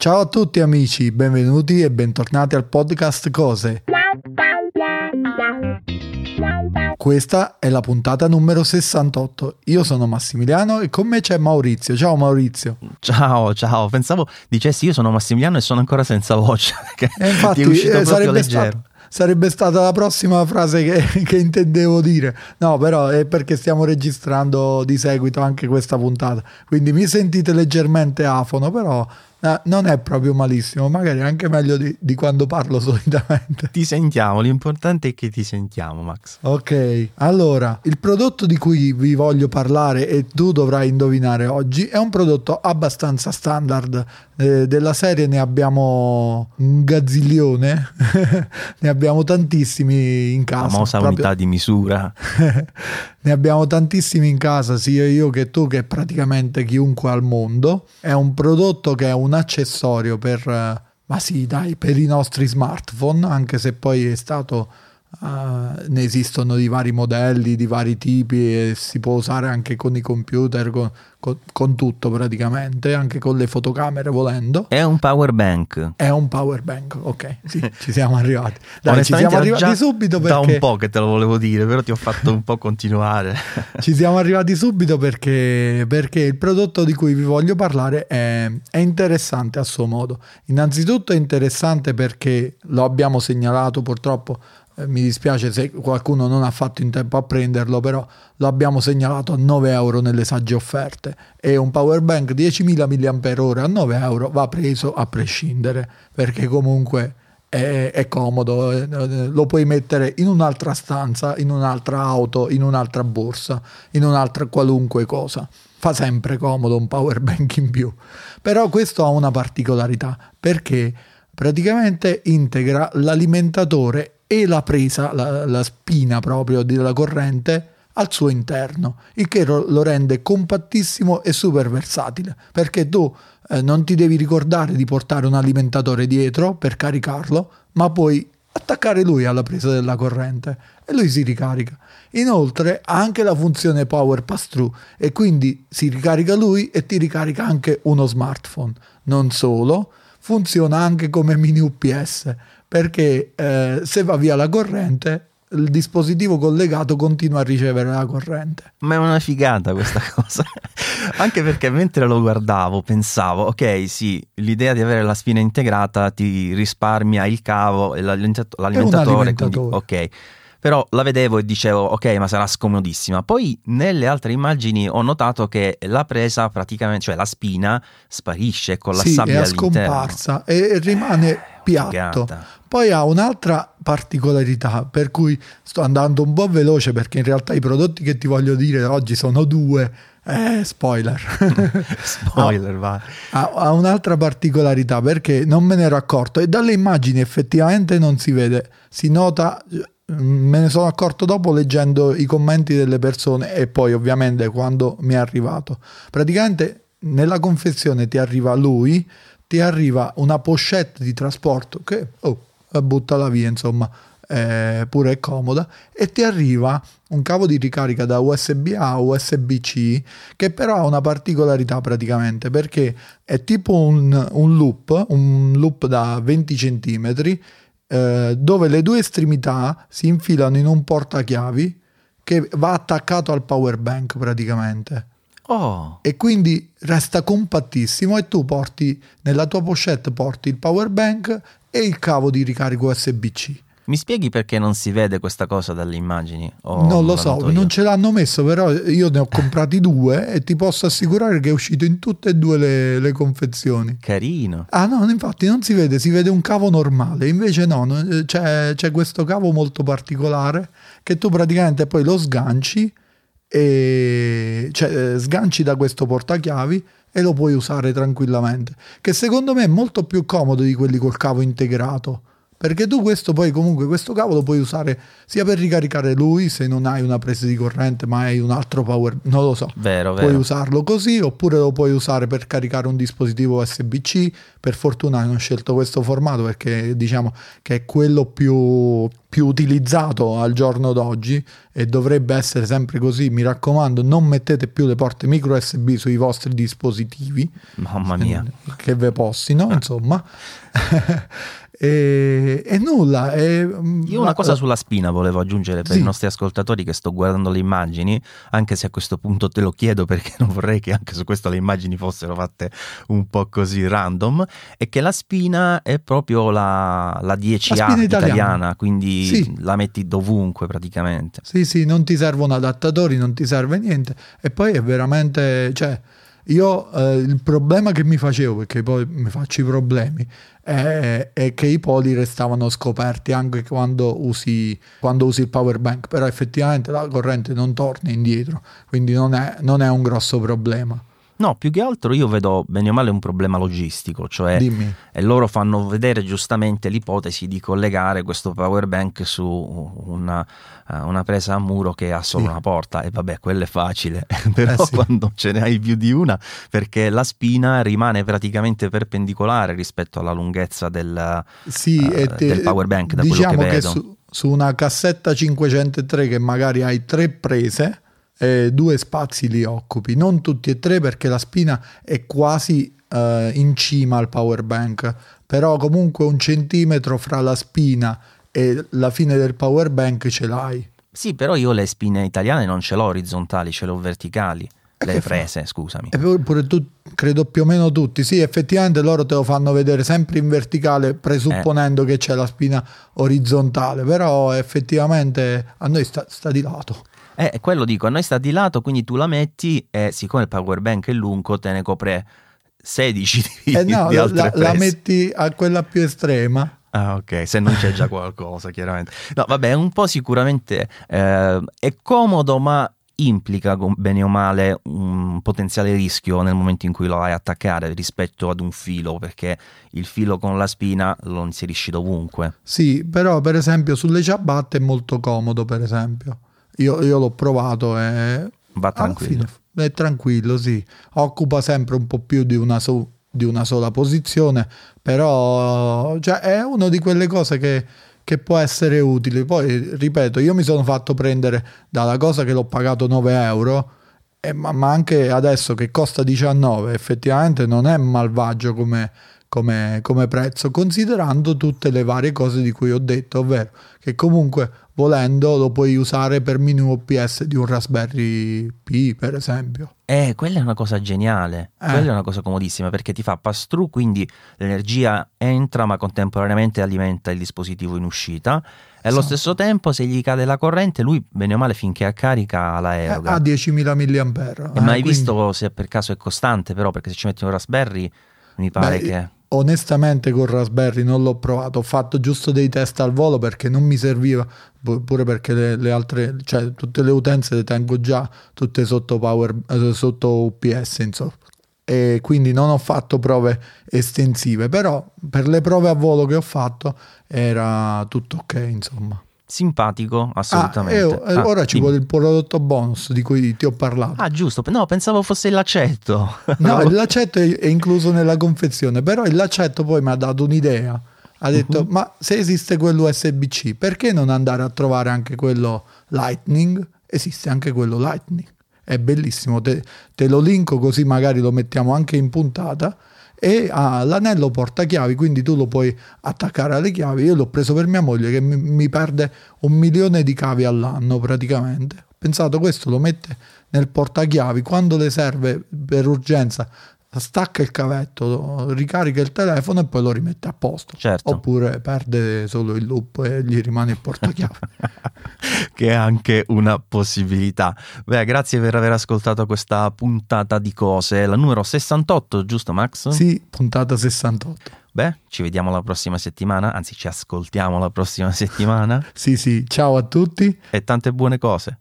Ciao a tutti amici, benvenuti e bentornati al podcast Cose. Questa è la puntata numero 68. Io sono Massimiliano e con me c'è Maurizio. Ciao Maurizio. Ciao, ciao. Pensavo dicessi io sono Massimiliano e sono ancora senza voce. E infatti, eh, sarebbe, stato, sarebbe, stata la prossima frase che, che, intendevo dire. No, però è perché stiamo registrando di seguito anche questa puntata. Quindi mi sentite leggermente afono, però Uh, non è proprio malissimo, magari anche meglio di, di, quando parlo solitamente. Ti sentiamo, l'importante è che ti sentiamo, Max. Ok, allora, il prodotto di cui vi voglio parlare e tu dovrai indovinare oggi è un prodotto abbastanza standard. Eh, della serie ne abbiamo un gazzilione, ne abbiamo tantissimi in casa. Famosa proprio... unità di misura. ne abbiamo tantissimi in casa, sia io che tu, che praticamente chiunque al mondo. È un prodotto che è un accessorio per, ma sì, dai, per i nostri smartphone, anche se poi è stato Uh, ne esistono di vari modelli, di vari tipi e si può usare anche con i computer, con, con, con, tutto praticamente, anche con le fotocamere volendo. È un power bank. È un power bank, ok, sì, ci siamo arrivati. Dai, ci siamo arrivati subito perché... Da un po' che te lo volevo dire, però ti ho fatto un po' continuare. ci siamo arrivati subito perché, perché, il prodotto di cui vi voglio parlare è, è interessante a suo modo. Innanzitutto è interessante perché lo abbiamo segnalato purtroppo mi dispiace se qualcuno non ha fatto in tempo a prenderlo, però lo abbiamo segnalato a 9 euro nelle sagge offerte e un power bank 10.000 mAh a 9 euro va preso a prescindere perché comunque è, è comodo, eh, lo puoi mettere in un'altra stanza, in un'altra auto, in un'altra borsa, in un'altra qualunque cosa. Fa sempre comodo un power bank in più. Però questo ha una particolarità perché praticamente integra l'alimentatore e la presa, la, la spina proprio della corrente al suo interno, il che lo rende compattissimo e super versatile, perché tu eh, non ti devi ricordare di portare un alimentatore dietro per caricarlo, ma puoi attaccare lui alla presa della corrente e lui si ricarica. Inoltre ha anche la funzione power pass through e quindi si ricarica lui e ti ricarica anche uno smartphone. Non solo, funziona anche come mini UPS perché eh, se va via la corrente il dispositivo collegato continua a ricevere la corrente. Ma è una figata questa cosa. Anche perché mentre lo guardavo pensavo, ok, sì, l'idea di avere la spina integrata ti risparmia il cavo e l'alimentatore, quindi, ok però la vedevo e dicevo ok ma sarà scomodissima poi nelle altre immagini ho notato che la presa praticamente cioè la spina sparisce con la sì, sabbia è scomparsa e rimane piatto Figata. poi ha un'altra particolarità per cui sto andando un po' veloce perché in realtà i prodotti che ti voglio dire oggi sono due eh, spoiler. spoiler, va. Ha, ha, un'altra particolarità perché non me ne ero accorto e dalle immagini effettivamente non si vede, si nota me ne sono accorto dopo leggendo i commenti delle persone e poi ovviamente quando mi è arrivato. Praticamente nella confezione ti arriva lui, ti arriva una pochette di trasporto che oh, buttala via, insomma, eh, pure è comoda, e ti arriva un cavo di ricarica da USB A a USB C che però ha una particolarità praticamente perché è tipo un, un loop, un loop da 20 cm eh, dove le due estremità si infilano in un portachiavi che va attaccato al power bank praticamente. Oh. E quindi resta compattissimo e tu porti nella tua pochette porti il power bank e il cavo di ricarico USB-C. Mi spieghi perché non si vede questa cosa dalle immagini? non lo so, non ce l'hanno messo, però io ne ho comprati due e ti posso assicurare che è uscito in tutte e due le, le, confezioni. Carino. Ah no, infatti non si vede, si vede un cavo normale, invece no, c'è, c'è questo cavo molto particolare che tu praticamente poi lo sganci e cioè, sganci da questo portachiavi e lo puoi usare tranquillamente, che secondo me è molto più comodo di quelli col cavo integrato perché tu questo poi comunque questo cavo lo puoi usare sia per ricaricare lui se non hai una presa di corrente ma hai un altro power, non lo so. Vero, puoi vero. usarlo così oppure lo puoi usare per caricare un dispositivo USB-C. Per fortuna hanno scelto questo formato perché diciamo che è quello più, più utilizzato al giorno d'oggi e dovrebbe essere sempre così. Mi raccomando, non mettete più le porte micro USB sui vostri dispositivi. Mamma mia. Che ve postino, insomma. E, e, nulla. E, Io una cosa sulla spina volevo aggiungere per sì. i nostri ascoltatori che sto guardando le immagini, anche se a questo punto te lo chiedo perché non vorrei che anche su questo le immagini fossero fatte un po' così random, è che la spina è proprio la, la 10A la italiana. italiana. quindi sì. la metti dovunque praticamente. Sì, sì, non ti servono adattatori, non ti serve niente e poi è veramente... Cioè, io eh, il problema che mi facevo, perché poi mi faccio i problemi, è, è, che i poli restavano scoperti anche quando usi, quando usi il power bank, però effettivamente la corrente non torna indietro, quindi non è, non è un grosso problema. No, più che altro io vedo bene o male un problema logistico, cioè Dimmi. e loro fanno vedere giustamente l'ipotesi di collegare questo power bank su una, uh, una presa a muro che ha solo sì. una porta e vabbè, quello è facile, però eh sì. quando ce ne hai più di una, perché la spina rimane praticamente perpendicolare rispetto alla lunghezza del, sì, uh, te, del power bank, da diciamo quello che, che vedo. Su, su una cassetta 503 che magari hai tre prese eh, due spazi li occupi, non tutti e tre perché la spina è quasi eh, in cima al power bank, però comunque un centimetro fra la spina e la fine del power bank ce l'hai. Sì, però io le spine italiane non ce l'ho orizzontali, ce l'ho verticali. Le eh, prese, scusami. E pure tu, credo più o meno tutti. Sì, effettivamente loro te lo fanno vedere sempre in verticale, presupponendo eh. che c'è la spina orizzontale, però effettivamente a noi sta, sta di lato. Eh, quello dico, a noi sta di lato, quindi tu la metti e siccome il power bank è lungo te ne copre 16 di, eh no, di altre la, la metti a quella più estrema. Ah, ok, se non c'è già qualcosa, chiaramente. No, vabbè, un po' sicuramente eh, è comodo, ma implica bene o male un potenziale rischio nel momento in cui lo vai a attaccare rispetto ad un filo, perché il filo con la spina lo inserisci dovunque. Sì, però per esempio sulle ciabatte è molto comodo, per esempio. Io, io l'ho provato e... Va tranquillo. Fine, è tranquillo, sì. Occupa sempre un po' più di una, so, di una sola posizione, però cioè, è una di quelle cose che, che può essere utile. Poi, ripeto, io mi sono fatto prendere dalla cosa che l'ho pagato 9 euro, eh, ma, ma, anche adesso che costa 19, effettivamente non è malvagio come, come, come prezzo, considerando tutte le varie cose di cui ho detto, ovvero che comunque volendo lo puoi usare per minimo PS di un Raspberry Pi, per esempio. Eh, quella è una cosa geniale, eh. quella è una cosa comodissima perché ti fa pass through, quindi l'energia entra ma contemporaneamente alimenta il dispositivo in uscita e allo esatto. stesso tempo se gli cade la corrente lui bene o male finché a carica la eh, eroga. ha 10.000 mAh. Eh, mai quindi... visto se per caso è costante però perché se ci metti un Raspberry mi pare Beh, che onestamente con Raspberry non l'ho provato, ho fatto giusto dei test al volo perché non mi serviva, pure perché le, le altre, cioè tutte le utenze le tengo già tutte sotto, power, eh, sotto UPS, insomma. E quindi non ho fatto prove estensive, però per le prove a volo che ho fatto era tutto ok, insomma simpatico assolutamente. Ah, eh, ora ci vuole il prodotto bonus di cui ti ho parlato. Ah, giusto. No, pensavo fosse il lacetto. No, il lacetto è, è, incluso nella confezione, però il lacetto poi mi ha dato un'idea. Ha detto, uh-huh. ma se esiste quello USB-C, perché non andare a trovare anche quello Lightning? Esiste anche quello Lightning. È bellissimo, te, te lo linko così magari lo mettiamo anche in puntata e ha l'anello portachiavi, quindi tu lo puoi attaccare alle chiavi. Io l'ho preso per mia moglie che mi, mi perde un milione di cavi all'anno praticamente. Pensato questo lo mette nel portachiavi, quando le serve per urgenza stacca il cavetto, ricarica il telefono e poi lo rimette a posto. Certo. Oppure perde solo il loop e gli rimane il portachiave. che è anche una possibilità. Beh, grazie per aver ascoltato questa puntata di cose, la numero 68, giusto Max? Sì, puntata 68. Beh, ci vediamo la prossima settimana, anzi ci ascoltiamo la prossima settimana. sì, sì, ciao a tutti. E tante buone cose.